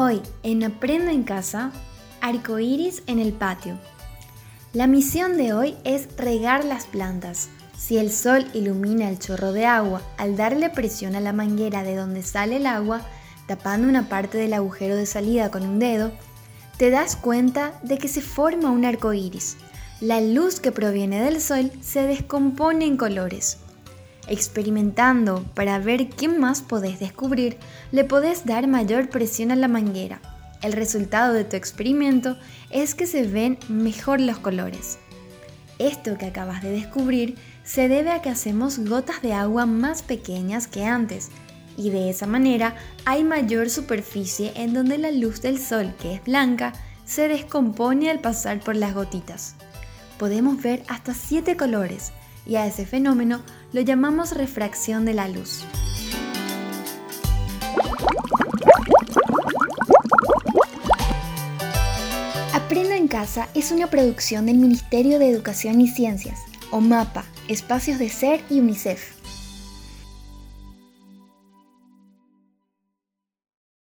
Hoy en Aprendo en Casa, arcoíris en el patio. La misión de hoy es regar las plantas. Si el sol ilumina el chorro de agua al darle presión a la manguera de donde sale el agua, tapando una parte del agujero de salida con un dedo, te das cuenta de que se forma un arco iris. La luz que proviene del sol se descompone en colores. Experimentando para ver qué más podés descubrir, le podés dar mayor presión a la manguera. El resultado de tu experimento es que se ven mejor los colores. Esto que acabas de descubrir se debe a que hacemos gotas de agua más pequeñas que antes, y de esa manera hay mayor superficie en donde la luz del sol, que es blanca, se descompone al pasar por las gotitas. Podemos ver hasta 7 colores, y a ese fenómeno lo llamamos refracción de la luz. Aprendo en Casa es una producción del Ministerio de Educación y Ciencias, o MAPA, Espacios de Ser y UNICEF.